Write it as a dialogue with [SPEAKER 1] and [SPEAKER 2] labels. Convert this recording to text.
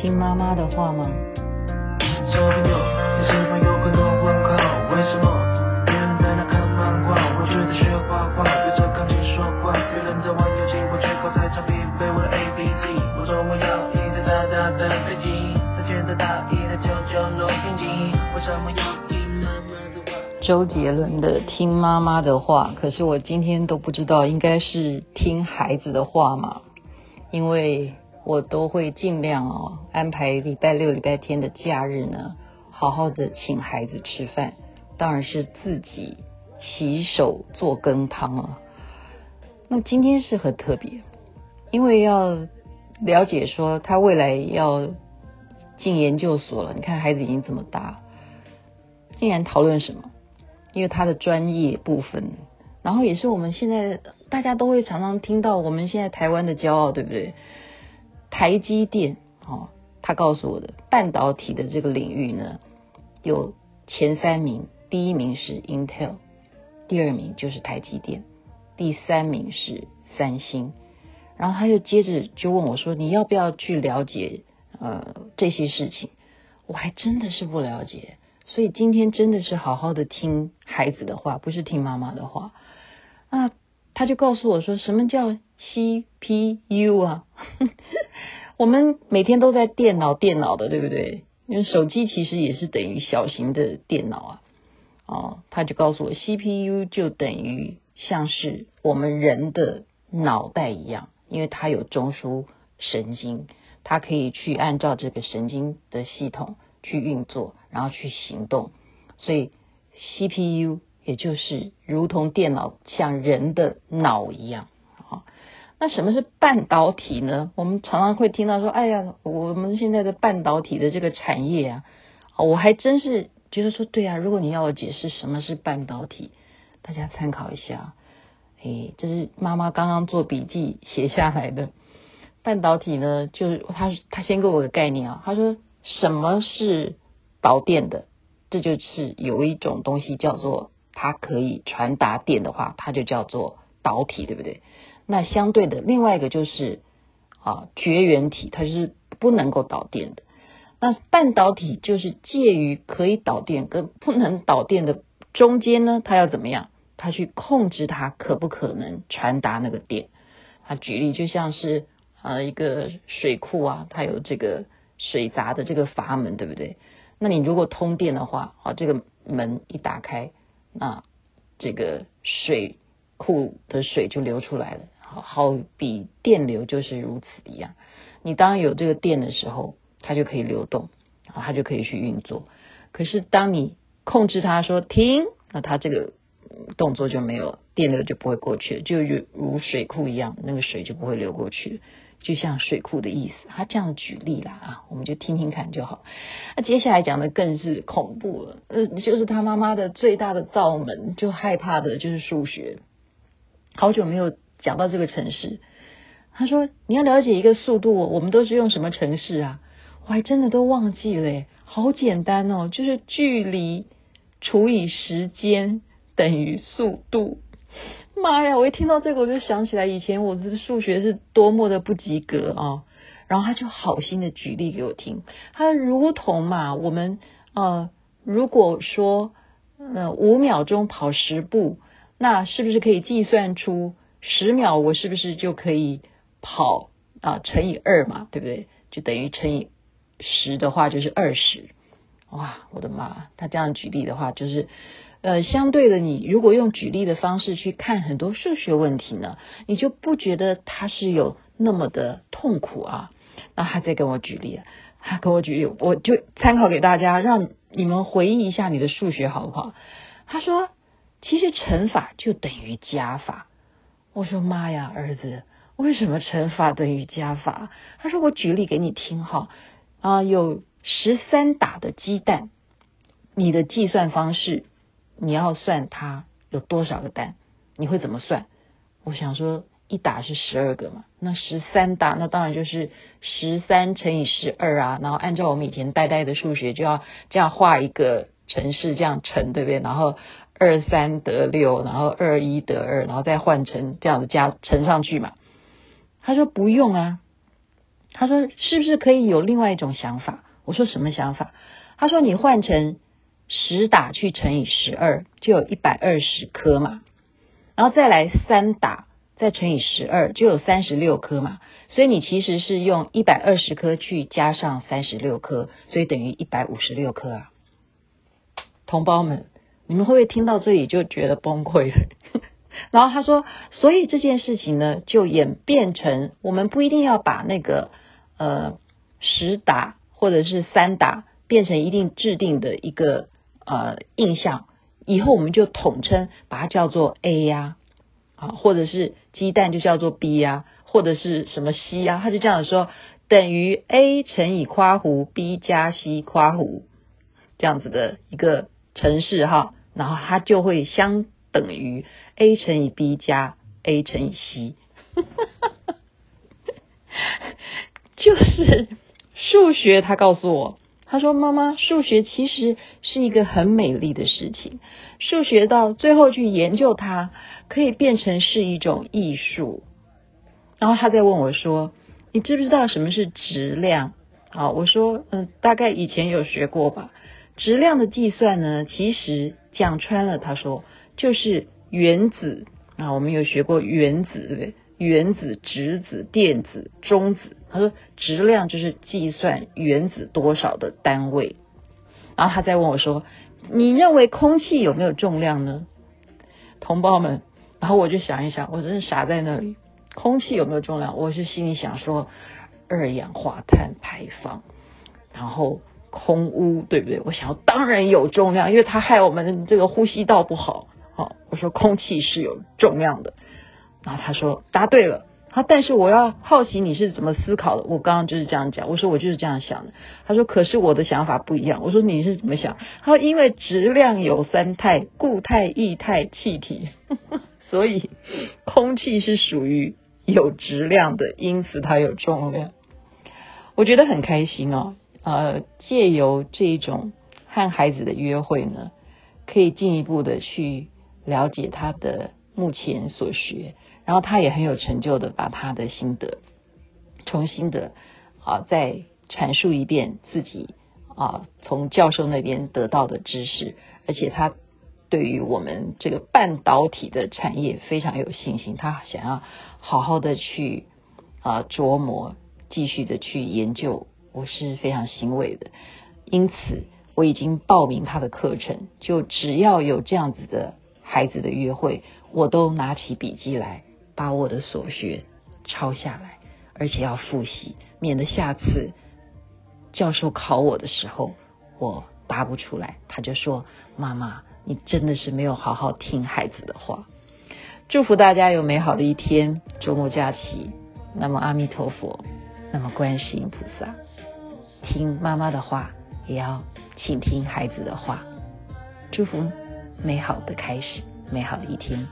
[SPEAKER 1] 听妈妈的话吗？
[SPEAKER 2] 小朋友，你是否有很多问号？为什么别人在那看漫画，我却在学画画，对着钢琴说话？别人在玩游戏，我却靠在墙壁背我的 A B C。我说我要一台大大的飞机，他觉得大意的就叫洛杉矶。为什么要听妈妈的话？
[SPEAKER 1] 周杰伦的《听妈妈的话》，可是我今天都不知道应该是听孩子的话嘛，因为。我都会尽量哦安排礼拜六、礼拜天的假日呢，好好的请孩子吃饭，当然是自己洗手做羹汤啊。那今天是很特别，因为要了解说他未来要进研究所了。你看孩子已经这么大，竟然讨论什么？因为他的专业部分，然后也是我们现在大家都会常常听到，我们现在台湾的骄傲，对不对？台积电，哦，他告诉我的半导体的这个领域呢，有前三名，第一名是 Intel，第二名就是台积电，第三名是三星。然后他又接着就问我说：“你要不要去了解呃这些事情？”我还真的是不了解，所以今天真的是好好的听孩子的话，不是听妈妈的话。那他就告诉我说：“什么叫 CPU 啊？”我们每天都在电脑电脑的，对不对？因为手机其实也是等于小型的电脑啊。哦，他就告诉我，CPU 就等于像是我们人的脑袋一样，因为它有中枢神经，它可以去按照这个神经的系统去运作，然后去行动。所以 CPU 也就是如同电脑像人的脑一样。那什么是半导体呢？我们常常会听到说，哎呀，我们现在的半导体的这个产业啊，我还真是觉得说，对啊，如果你要我解释什么是半导体，大家参考一下。哎，这是妈妈刚刚做笔记写下来的。半导体呢，就是他他先给我个概念啊，他说什么是导电的？这就是有一种东西叫做它可以传达电的话，它就叫做导体，对不对？那相对的，另外一个就是啊绝缘体，它是不能够导电的。那半导体就是介于可以导电跟不能导电的中间呢，它要怎么样？它去控制它可不可能传达那个电？它举例就像是呃一个水库啊，它有这个水闸的这个阀门，对不对？那你如果通电的话，啊这个门一打开，那这个水库的水就流出来了。好比电流就是如此一样，你当有这个电的时候，它就可以流动，它就可以去运作。可是当你控制它说停，那它这个动作就没有，电流就不会过去了，就如水库一样，那个水就不会流过去，就像水库的意思。他这样举例啦啊，我们就听听看就好。那接下来讲的更是恐怖了，呃，就是他妈妈的最大的罩门，就害怕的就是数学，好久没有。讲到这个城市，他说你要了解一个速度，我们都是用什么城市啊？我还真的都忘记了，好简单哦，就是距离除以时间等于速度。妈呀！我一听到这个，我就想起来以前我的数学是多么的不及格啊！然后他就好心的举例给我听，他如同嘛，我们呃，如果说呃五秒钟跑十步，那是不是可以计算出？十秒我是不是就可以跑啊？乘以二嘛，对不对？就等于乘以十的话就是二十。哇，我的妈！他这样举例的话，就是呃，相对的，你如果用举例的方式去看很多数学问题呢，你就不觉得他是有那么的痛苦啊。那他再跟我举例，他跟我举例，我就参考给大家，让你们回忆一下你的数学好不好？他说，其实乘法就等于加法。我说妈呀，儿子，为什么乘法等于加法？他说我举例给你听哈，啊，有十三打的鸡蛋，你的计算方式，你要算它有多少个蛋，你会怎么算？我想说一打是十二个嘛，那十三打那当然就是十三乘以十二啊，然后按照我们以前呆呆的数学就要这样画一个程式这样乘，对不对？然后。二三得六，然后二一得二，然后再换成这样子加乘上去嘛。他说不用啊，他说是不是可以有另外一种想法？我说什么想法？他说你换成十打去乘以十二，就有一百二十颗嘛，然后再来三打再乘以十二，就有三十六颗嘛。所以你其实是用一百二十颗去加上三十六颗，所以等于一百五十六颗啊。同胞们，你们会不会听到这里就觉得崩溃了？然后他说，所以这件事情呢，就演变成我们不一定要把那个呃十打或者是三打变成一定制定的一个呃印象，以后我们就统称把它叫做 A 呀，啊，或者是鸡蛋就叫做 B 呀，或者是什么 C 呀，他就这样说，等于 A 乘以括弧 B 加 C 括弧这样子的一个程式哈，然后它就会相等于。a 乘以 b 加 a 乘以 c，就是数学。他告诉我，他说：“妈妈，数学其实是一个很美丽的事情。数学到最后去研究它，可以变成是一种艺术。”然后他再问我说：“你知不知道什么是质量？”啊，我说：“嗯，大概以前有学过吧。质量的计算呢，其实讲穿了，他说就是。”原子啊，我们有学过原子，对不对？原子、质子、电子、中子。他说质量就是计算原子多少的单位。然后他再问我说：“你认为空气有没有重量呢？”同胞们，然后我就想一想，我真是傻在那里。空气有没有重量？我是心里想说，二氧化碳排放，然后空污，对不对？我想要当然有重量，因为它害我们这个呼吸道不好。我说空气是有重量的，然后他说答对了。他但是我要好奇你是怎么思考的。我刚刚就是这样讲，我说我就是这样想的。他说可是我的想法不一样。我说你是怎么想？他说因为质量有三态：固态、液态、气体，所以空气是属于有质量的，因此它有重量。我觉得很开心哦。呃，借由这种和孩子的约会呢，可以进一步的去。了解他的目前所学，然后他也很有成就的把他的心得重新的啊再阐述一遍自己啊从教授那边得到的知识，而且他对于我们这个半导体的产业非常有信心，他想要好好的去啊琢磨，继续的去研究，我是非常欣慰的。因此我已经报名他的课程，就只要有这样子的。孩子的约会，我都拿起笔记来，把我的所学抄下来，而且要复习，免得下次教授考我的时候，我答不出来。他就说：“妈妈，你真的是没有好好听孩子的话。”祝福大家有美好的一天，周末假期。那么阿弥陀佛，那么观世音菩萨，听妈妈的话也要倾听孩子的话。祝福美好的开始美好的一天。